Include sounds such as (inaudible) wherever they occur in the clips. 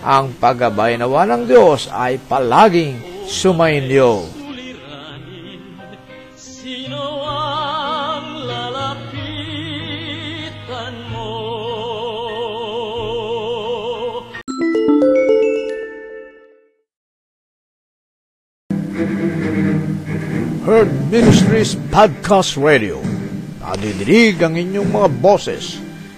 ang paggabay nawa ng Diyos ay palaging sumainyo. Herd Ministries Podcast Radio. Nadidinig ang inyong mga boses.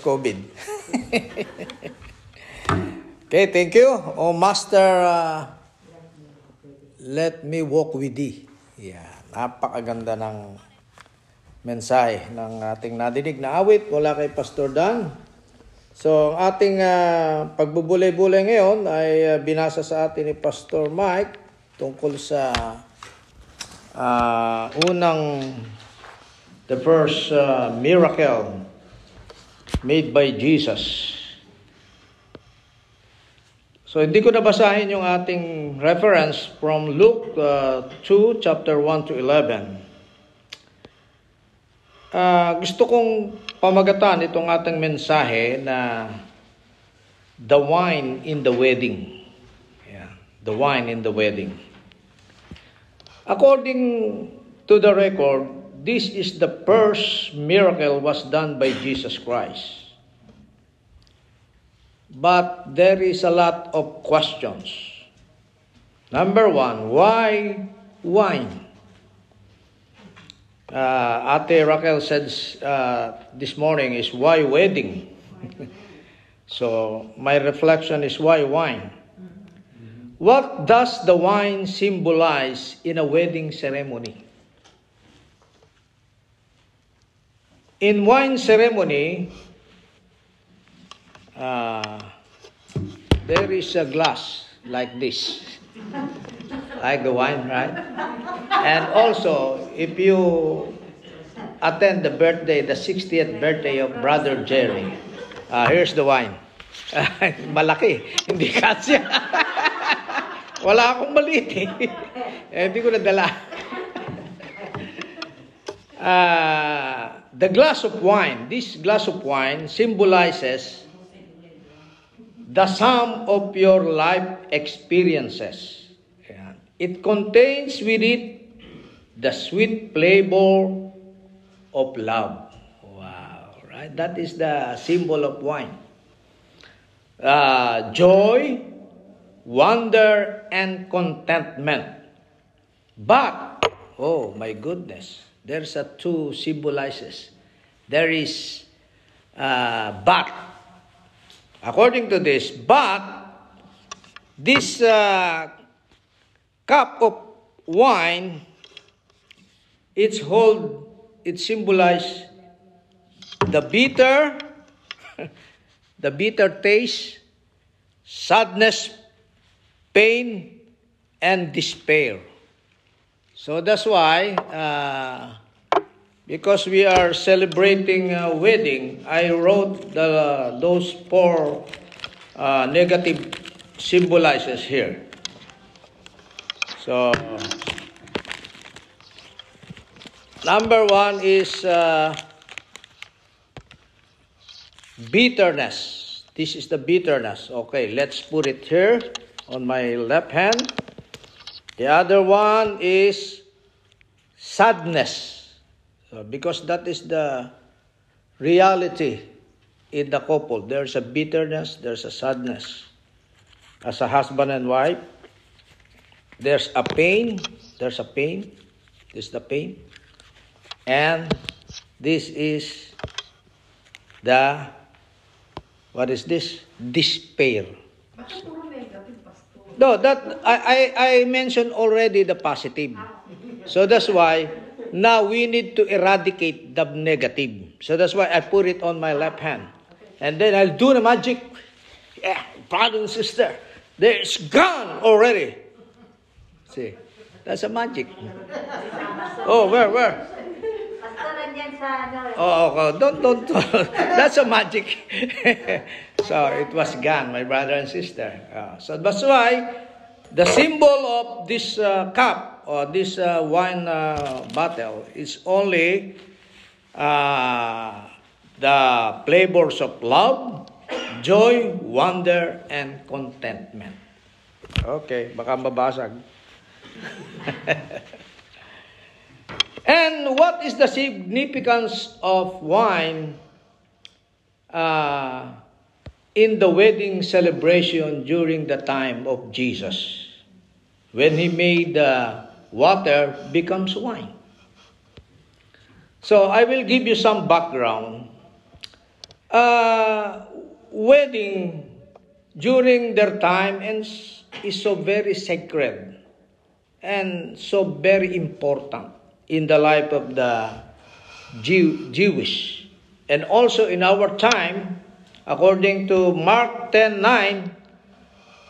COVID. (laughs) okay, thank you. Oh, Master uh, Let me walk with thee. Yeah, napakaganda ng mensahe ng ating nadinig na awit mula kay Pastor Dan. So, ang ating ah, pagbubulay-bulay ngayon ay ah, binasa sa atin ni Pastor Mike tungkol sa ah, unang the first ah, miracle made by Jesus. So hindi ko nabasahin yung ating reference from Luke uh, 2 chapter 1 to 11. Ah, gusto kong pamagatan itong ating mensahe na the wine in the wedding. Yeah, the wine in the wedding. According to the record, this is the first miracle was done by Jesus Christ. But there is a lot of questions. Number one, why wine? Uh, Ate Raquel said uh, this morning is why wedding? (laughs) so my reflection is why wine? What does the wine symbolize in a wedding ceremony? In wine ceremony, uh, there is a glass like this, like the wine, right? And also, if you attend the birthday, the 60th birthday of Brother Jerry, uh, here's the wine. (laughs) Malaki, hindi kasya. (laughs) Wala akong maliit eh. eh hindi ko nadala. Uh, (laughs) the glass of wine, this glass of wine symbolizes the sum of your life experiences. It contains with it the sweet flavor of love. Wow, right? That is the symbol of wine. Uh, joy, wonder, and contentment. But, oh my goodness, there's a two symbolizes. There is uh, but. According to this, but this uh, cup of wine, it's hold, it symbolize the bitter, (laughs) the bitter taste, sadness, pain, and despair. So that's why, uh, because we are celebrating a wedding, I wrote the, those four uh, negative symbolizes here. So, number one is uh, bitterness. This is the bitterness. Okay, let's put it here on my left hand. The other one is sadness. So, because that is the reality in the couple. There's a bitterness, there's a sadness. As a husband and wife, there's a pain, there's a pain, this is the pain. And this is the, what is this? Despair. No, that I, I, I mentioned already the positive. So that's why now we need to eradicate the negative. So that's why I put it on my left hand. And then I'll do the magic. Yeah, brother and sister, there's gone already. See, that's a magic. Oh, where, where? Sa ano. Oh, okay. don't, don't. (laughs) That's a magic. (laughs) so it was gone, my brother and sister. Uh, so that's why the symbol of this uh, cup or this uh, wine uh, bottle is only uh, the flavors of love, joy, wonder, and contentment. Okay, baka mabasag. (laughs) And what is the significance of wine uh, in the wedding celebration during the time of Jesus? When he made the water becomes wine. So I will give you some background. Uh, wedding during their time is, is so very sacred. and so very important in the life of the Jew, Jewish. And also in our time, according to Mark 10:9,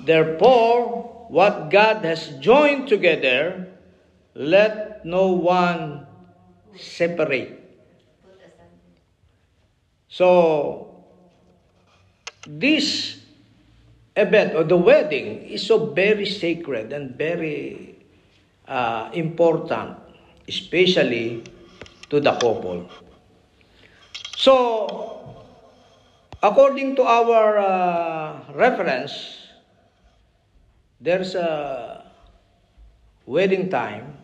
therefore what God has joined together, let no one separate. So this event or the wedding is so very sacred and very uh, important, especially to the couple. So, according to our uh, reference, there's a wedding time,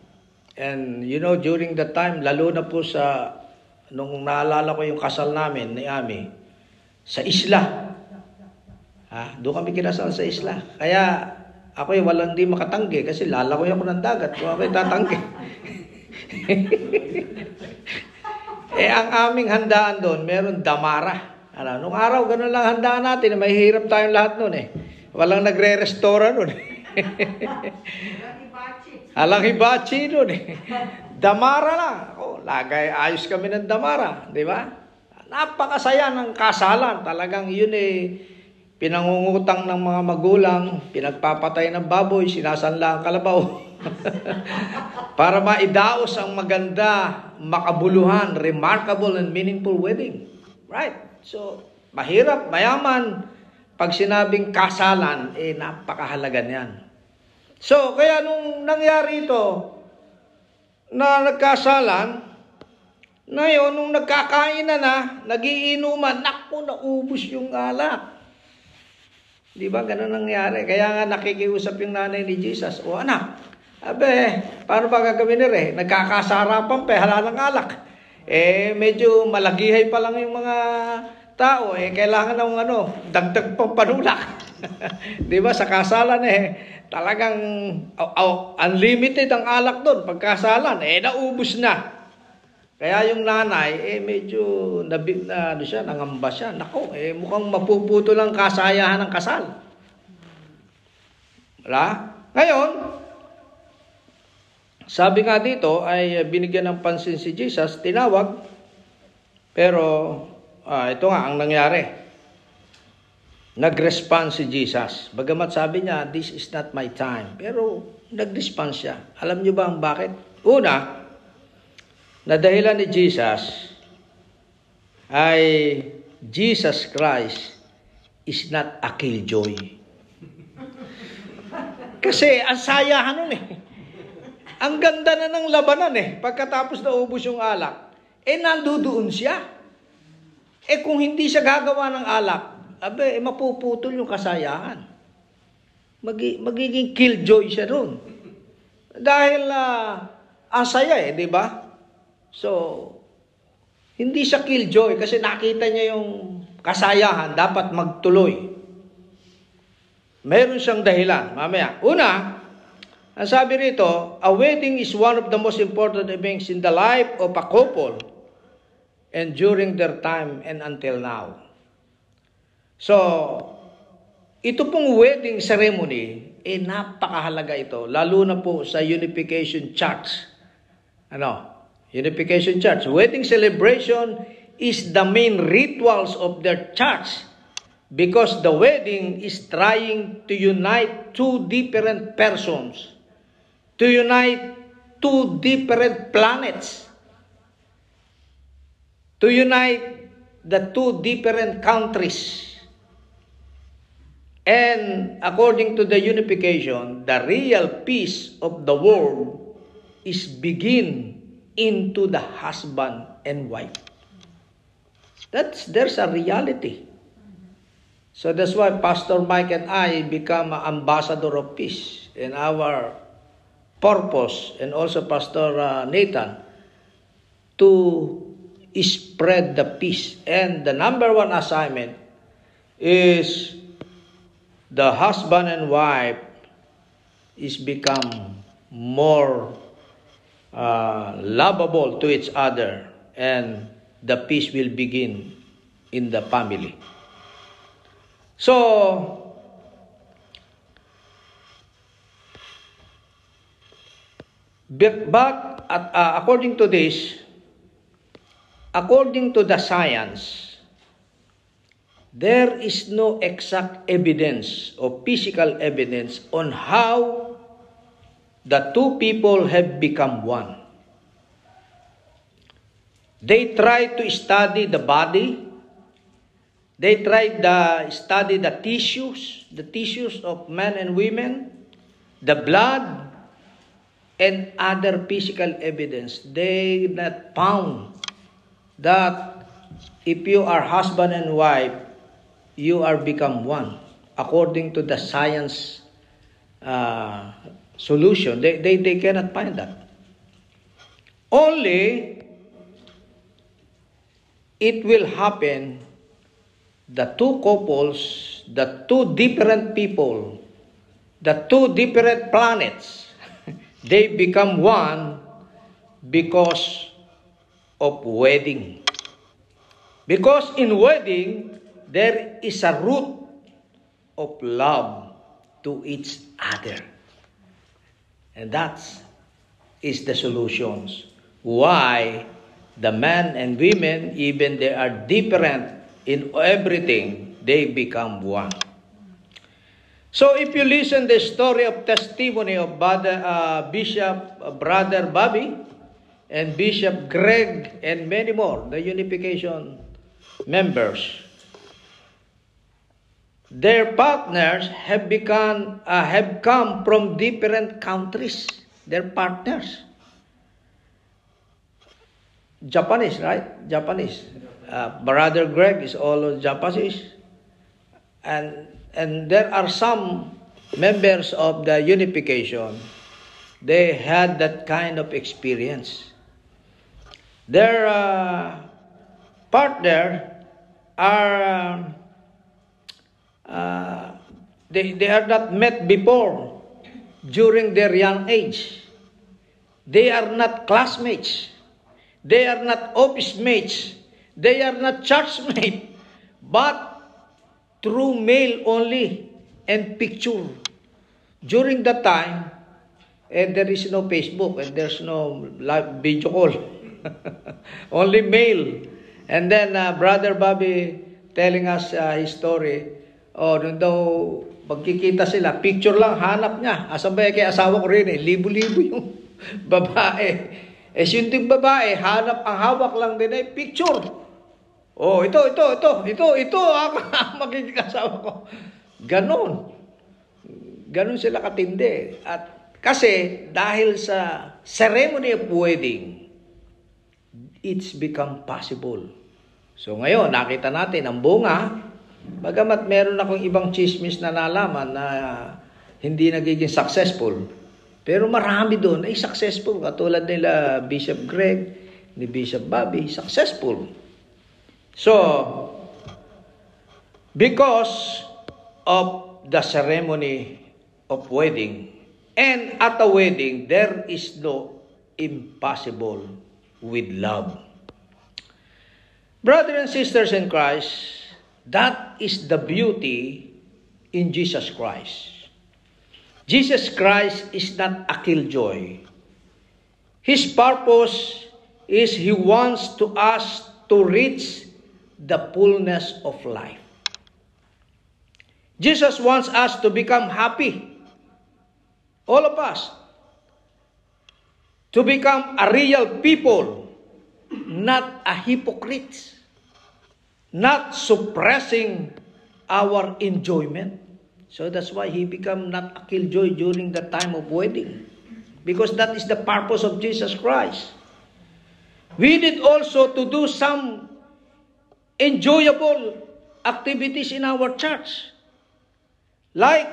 and you know, during the time, lalo na po sa, nung naalala ko yung kasal namin ni Ami, sa isla. Ha? Doon kami kinasal sa isla. Kaya, ako yung walang di makatanggi kasi lalakoy ako ng dagat kung ako'y tatanggi. (laughs) eh, ang aming handaan doon, meron damara. Ano, nung araw, ganun lang handaan natin. May hirap tayong lahat noon eh. Walang nagre-restora noon. (laughs) Alang hibachi noon eh. Damara lang. Oh, lagay, ayos kami ng damara. Di ba? Napakasaya ng kasalan. Talagang yun eh, pinangungutang ng mga magulang, pinagpapatay ng baboy, sinasanla ang kalabaw. (laughs) Para maidaos ang maganda, makabuluhan, remarkable and meaningful wedding. Right? So, mahirap, mayaman, pag sinabing kasalan, eh napakahalaga niyan. So, kaya nung nangyari ito, na nagkasalan, ngayon, nung nagkakain na na, nagiinuman, naku, naubos yung alak. Di ba? Ganun nangyari. Kaya nga nakikiusap yung nanay ni Jesus. O anak, abe, paano ba gagawin ni Re? Nagkakasarapan pa, hala ng alak. Eh, medyo malagihay pa lang yung mga tao. Eh, kailangan ng ano, dagdag pang panulak. (laughs) Di ba? Sa kasalan eh, talagang oh, oh, unlimited ang alak doon. Pagkasalan, eh, naubos na. Kaya yung nanay, eh medyo nabi, na, ano siya, nangamba siya. Nako, eh mukhang mapuputo lang kasayahan ng kasal. Wala? Ngayon, sabi nga dito ay binigyan ng pansin si Jesus, tinawag, pero ah, ito nga ang nangyari. Nag-respond si Jesus. Bagamat sabi niya, this is not my time. Pero nag-respond siya. Alam niyo ba ang bakit? Una, na dahilan ni Jesus ay Jesus Christ is not a killjoy. Kasi ang sayahan nun eh. Ang ganda na ng labanan eh. Pagkatapos na ubos yung alak, eh nandoon siya. Eh kung hindi siya gagawa ng alak, abe, eh, mapuputol yung kasayahan. Magi, magiging killjoy siya ron. Dahil uh, ang saya eh, di ba? So, hindi siya killjoy kasi nakita niya yung kasayahan, dapat magtuloy. Meron siyang dahilan. Mamaya. Una, ang sabi rito, a wedding is one of the most important events in the life of a couple and during their time and until now. So, ito pong wedding ceremony, eh napakahalaga ito, lalo na po sa Unification Church. Ano? Unification Church. Wedding celebration is the main rituals of their church because the wedding is trying to unite two different persons, to unite two different planets, to unite the two different countries. And according to the unification, the real peace of the world is begin into the husband and wife. That's there's a reality. So that's why Pastor Mike and I become an ambassador of peace in our purpose, and also Pastor uh, Nathan to spread the peace. And the number one assignment is the husband and wife is become more uh, lovable to each other and the peace will begin in the family. So, But, at, uh, according to this, according to the science, there is no exact evidence or physical evidence on how the two people have become one. They try to study the body. They try to study the tissues, the tissues of men and women, the blood, and other physical evidence. They not found that if you are husband and wife, you are become one according to the science uh, solution. They, they, they cannot find that. Only it will happen the two couples, the two different people, the two different planets, (laughs) they become one because of wedding. Because in wedding, there is a root of love to each other. And that is the solutions. Why the men and women, even they are different in everything, they become one. So if you listen the story of testimony of Brother, uh, Bishop uh, Brother Bobby and Bishop Greg and many more, the unification members, their partners have become uh, have come from different countries. Their partners. Japanese, right? Japanese. Uh, Brother Greg is all Japanese. And and there are some members of the unification. They had that kind of experience. Their uh, partner are uh, they, they are not met before during their young age. They are not classmates. They are not office mates. They are not church mates. (laughs) But through mail only and picture. During that time, and there is no Facebook and there's no live video call. (laughs) only mail. And then uh, Brother Bobby telling us uh, his story. Oh, nung daw magkikita sila, picture lang, hanap niya. Asan ba kay asawa ko rin eh? Libo-libo yung (laughs) babae. Eh, yung babae, hanap ang hawak lang din ay picture. Oh, ito, ito, ito, ito, ito, (laughs) ang magiging asawa ko. Ganon. Ganon sila katindi. At kasi dahil sa ceremony of wedding, it's become possible. So ngayon, nakita natin ang bunga, bagamat meron akong ibang chismis na nalaman na hindi nagiging successful, pero marami doon ay successful. Katulad nila Bishop Greg, ni Bishop Bobby, successful. So, because of the ceremony of wedding, and at a wedding, there is no impossible with love. Brothers and sisters in Christ, that is the beauty in Jesus Christ. Jesus Christ is not a killjoy. His purpose is He wants to us to reach the fullness of life. Jesus wants us to become happy. All of us. To become a real people, not a hypocrite. Not suppressing our enjoyment. So that's why he become not a killjoy during the time of wedding. Because that is the purpose of Jesus Christ. We need also to do some enjoyable activities in our church. Like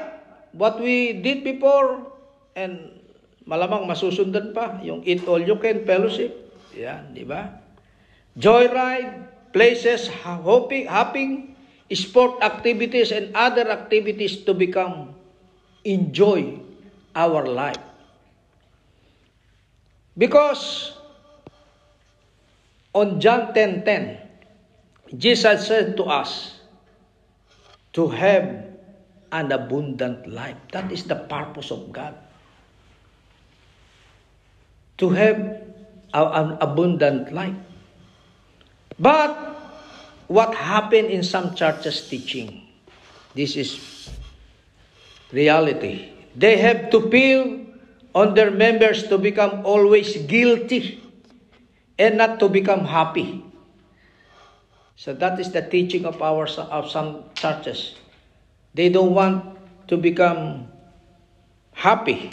what we did before and malamang masusundan pa yung eat all you can fellowship. Yan, di ba? Joyride, places hopping, hopping, sport activities and other activities to become enjoy our life. Because on John 10:10, Jesus said to us to have an abundant life. That is the purpose of God. to have an abundant life. But what happened in some churches teaching? This is reality. They have to feel on their members to become always guilty and not to become happy. So that is the teaching of our of some churches. They don't want to become happy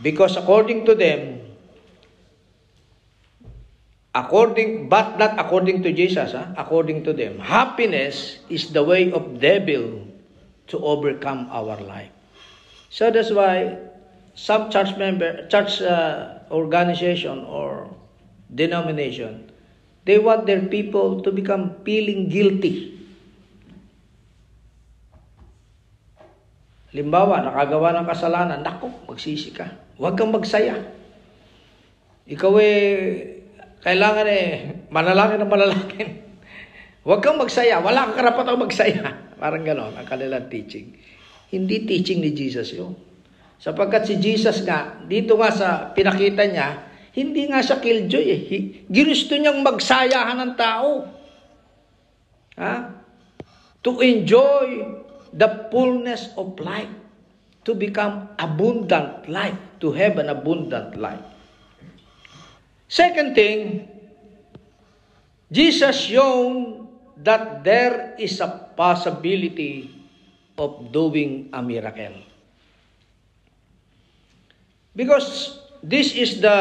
because according to them according but not according to Jesus ah, according to them happiness is the way of devil to overcome our life so that's why some church member church uh, organization or denomination they want their people to become feeling guilty Limbawa, nakagawa ng kasalanan, nako, magsisi ka. Huwag kang magsaya. Ikaw eh, kailangan eh, manalangin ng manalangin. (laughs) Huwag kang magsaya. Wala kang karapatang magsaya. (laughs) Parang ganon ang kanilang teaching. Hindi teaching ni Jesus yun. Sapagkat si Jesus nga, dito nga sa pinakita niya, hindi nga siya killjoy eh. Ginusto niyang magsayahan ng tao. Ha? To enjoy the fullness of life. To become abundant life. To have an abundant life. Second thing, Jesus shown that there is a possibility of doing a miracle. Because this is the,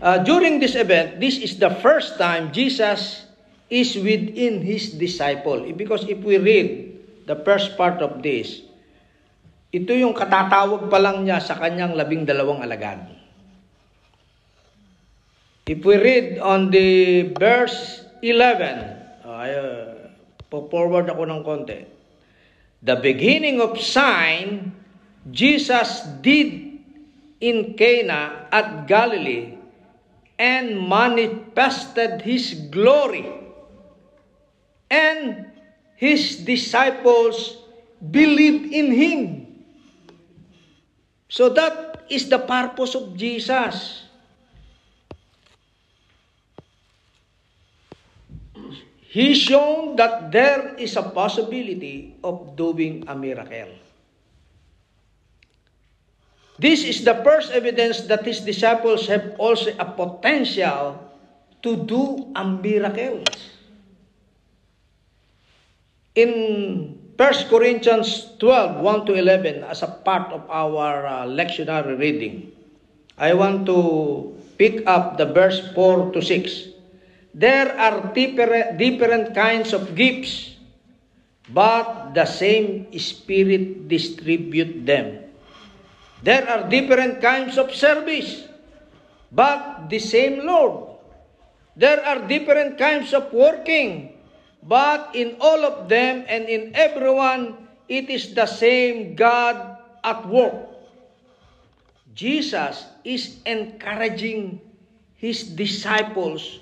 uh, during this event, this is the first time Jesus is within his disciple. Because if we read the first part of this, ito yung katatawag pa lang niya sa kanyang labing dalawang alagad. If we read on the verse 11, uh, ay, uh, po-forward ako ng konti. The beginning of sign Jesus did in Cana at Galilee and manifested his glory. And his disciples believed in him. So that is the purpose of Jesus. He shown that there is a possibility of doing a miracle. This is the first evidence that his disciples have also a potential to do a miracle. In 1 Corinthians 12, 1 to 11, as a part of our uh, lectionary reading, I want to pick up the verse 4 to 6. There are different, kinds of gifts, but the same Spirit distribute them. There are different kinds of service, but the same Lord. There are different kinds of working, but in all of them and in everyone, it is the same God at work. Jesus is encouraging his disciples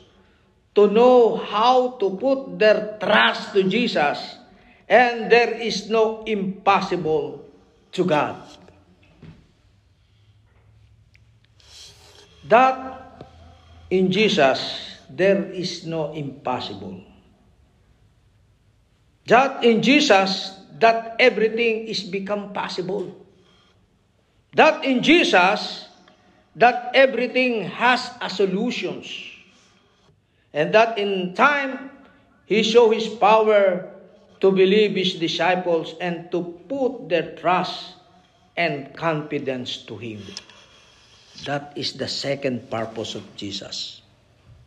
to know how to put their trust to Jesus, and there is no impossible to God. That in Jesus, there is no impossible. That in Jesus, that everything is become possible. That in Jesus, that everything has a solutions. And that in time, He show His power to believe His disciples and to put their trust and confidence to Him. That is the second purpose of Jesus.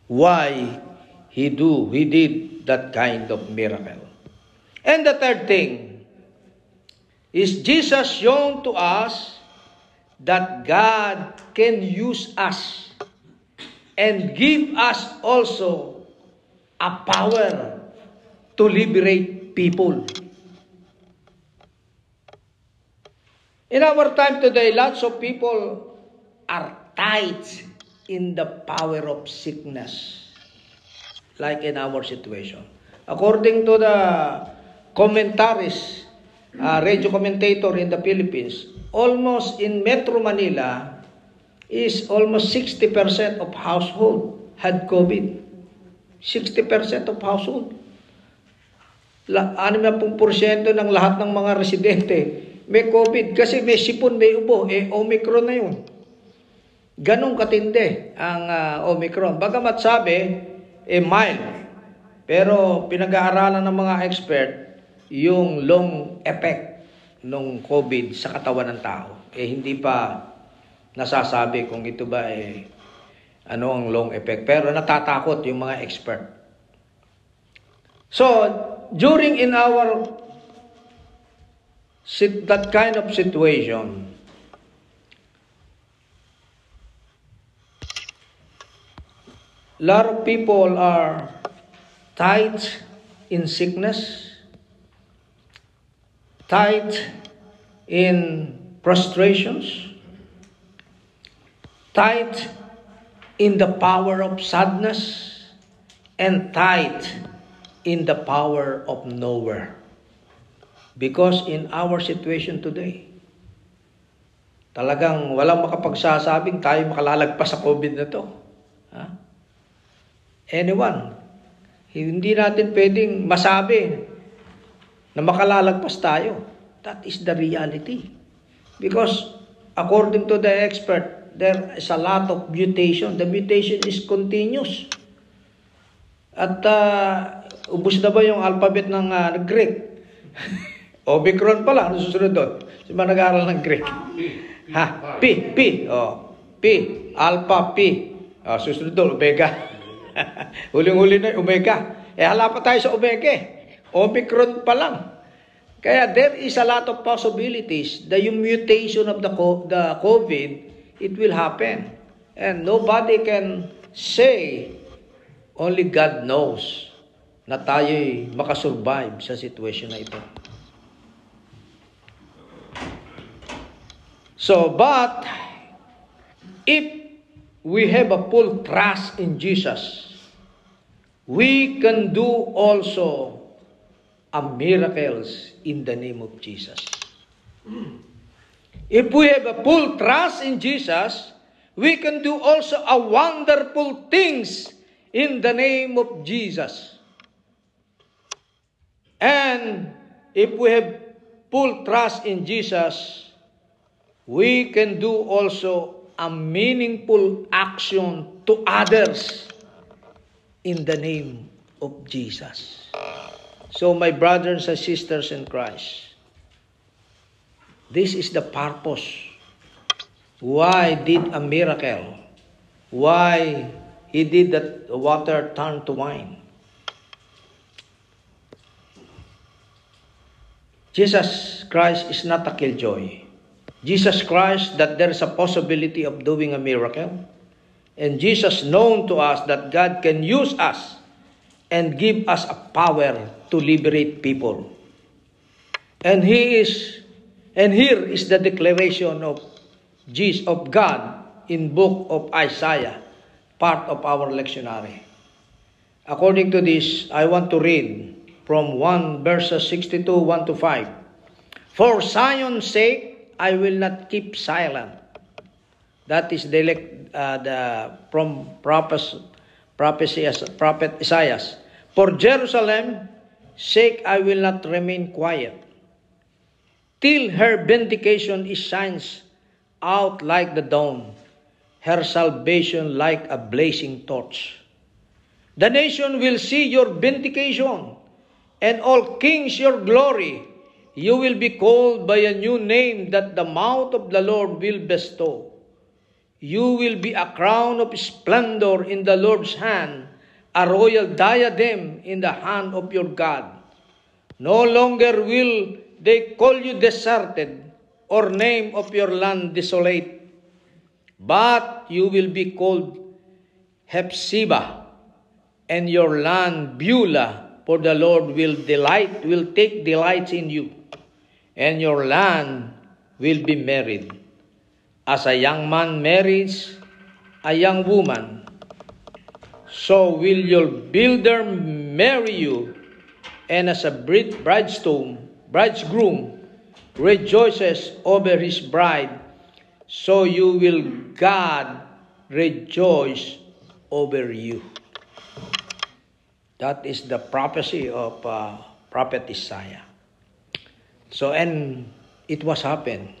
Why He do, He did that kind of miracle. And the third thing is Jesus shown to us that God can use us and give us also a power to liberate people. In our time today, lots of people are tied in the power of sickness, like in our situation. According to the commentaries, uh, radio commentator in the Philippines, almost in Metro Manila, is almost 60% of household had COVID. 60% of household. La, 60% ng lahat ng mga residente may COVID kasi may sipon, may ubo. Eh, Omicron na yun. Ganong katindi ang ah, Omicron. Bagamat sabi, eh, mild. Pero pinag-aaralan ng mga expert yung long effect ng COVID sa katawan ng tao. Eh, hindi pa nasasabi kung ito ba eh, ano ang long effect. Pero natatakot yung mga expert. So, during in our that kind of situation, lot of people are tied in sickness, tied in frustrations, tied in the power of sadness, and tied in the power of nowhere. Because in our situation today, talagang walang makapagsasabing tayo makalalagpas sa COVID na to. Ha? Anyone. Hindi natin pwedeng masabi na makalalagpas tayo. That is the reality. Because according to the expert, there is a lot of mutation. The mutation is continuous. At uh, ubus na ba yung alphabet ng uh, Greek? (laughs) Omicron pa lang, ano susunod doon? Sino ba nag-aaral ng Greek? Ha? P, P, oh. P, alpha, P. Oh, susunod doon, omega. (laughs) Huling-huli na yung omega. Eh, hala pa tayo sa omega eh. Omicron pa lang. Kaya there is a lot of possibilities yung mutation of the, the COVID, it will happen. And nobody can say, only God knows na tayo'y makasurvive sa situation na ito. So, but if we have a full trust in Jesus, we can do also a miracles in the name of Jesus. If we have a full trust in Jesus, we can do also a wonderful things in the name of Jesus. And if we have full trust in Jesus, we can do also a meaningful action to others in the name of Jesus. So, my brothers and sisters in Christ, this is the purpose. Why did a miracle? Why he did that water turn to wine? Jesus Christ is not a killjoy. Jesus Christ that there is a possibility of doing a miracle. And Jesus known to us that God can use us and give us a power to liberate people. And he is and here is the declaration of Jesus of God in book of Isaiah, part of our lectionary. According to this, I want to read from 1 verses 62, 1 to 5. For Zion's sake, I will not keep silent. That is the, uh, the from prophet, prophecy, prophet Isaiah. For Jerusalem sake, I will not remain quiet. Till her vindication is shines out like the dawn, her salvation like a blazing torch. The nation will see your vindication, and all kings your glory. You will be called by a new name that the mouth of the Lord will bestow. You will be a crown of splendor in the Lord's hand, a royal diadem in the hand of your God. No longer will they call you deserted or name of your land desolate, but you will be called Hephzibah and your land Beulah, for the Lord will delight, will take delight in you, and your land will be married. As a young man marries a young woman, so will your builder marry you, and as a bride- bridestone, bridegroom rejoices over his bride, so you will God rejoice over you. That is the prophecy of uh, prophet Isaiah. So, and it was happened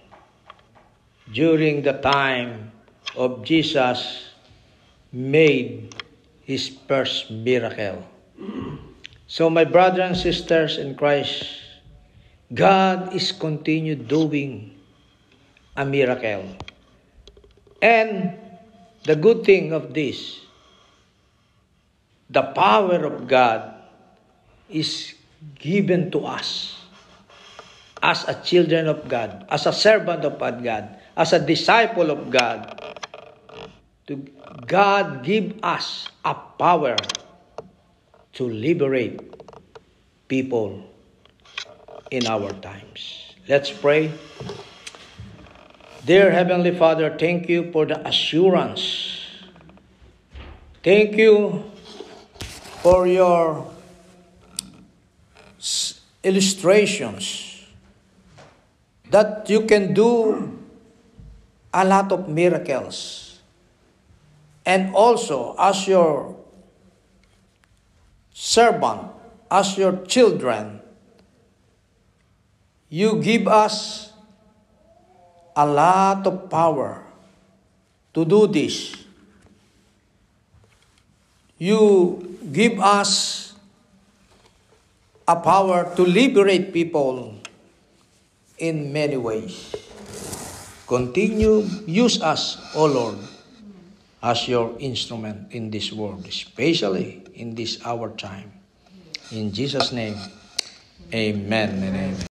during the time of Jesus made his first miracle. So, my brothers and sisters in Christ, God is continue doing a miracle. And the good thing of this, the power of God is given to us as a children of God, as a servant of God, as a disciple of God. To God give us a power to liberate people in our times. Let's pray. Dear Heavenly Father, thank you for the assurance. Thank you for your illustrations that you can do a lot of miracles. And also, as your servant, as your children, you give us a lot of power to do this. You give us a power to liberate people in many ways. Continue, use us, O Lord, as your instrument in this world, especially in this our time. In Jesus' name, amen and amen.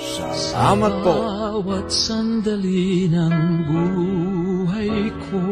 Salamat po. Bawat sandali ng buhay ko.